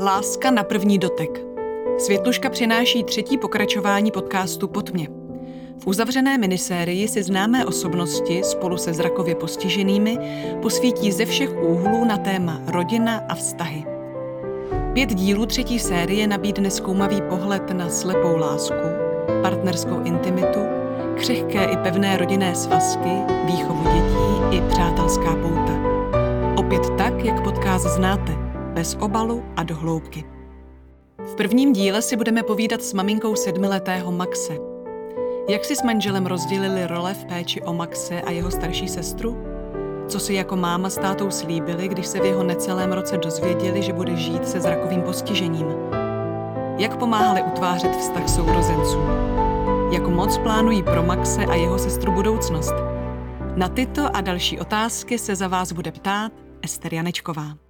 Láska na první dotek. Světluška přináší třetí pokračování podcastu Pod mě. V uzavřené minisérii si známé osobnosti spolu se zrakově postiženými posvítí ze všech úhlů na téma rodina a vztahy. Pět dílů třetí série nabídne zkoumavý pohled na slepou lásku, partnerskou intimitu, křehké i pevné rodinné svazky, výchovu dětí i přátelská pouta. Opět tak, jak podcast znáte, bez obalu a do hloubky. V prvním díle si budeme povídat s maminkou sedmiletého Maxe. Jak si s manželem rozdělili role v péči o Maxe a jeho starší sestru? Co si jako máma s tátou slíbili, když se v jeho necelém roce dozvěděli, že bude žít se zrakovým postižením? Jak pomáhali utvářet vztah sourozenců? Jak moc plánují pro Maxe a jeho sestru budoucnost? Na tyto a další otázky se za vás bude ptát Ester Janečková.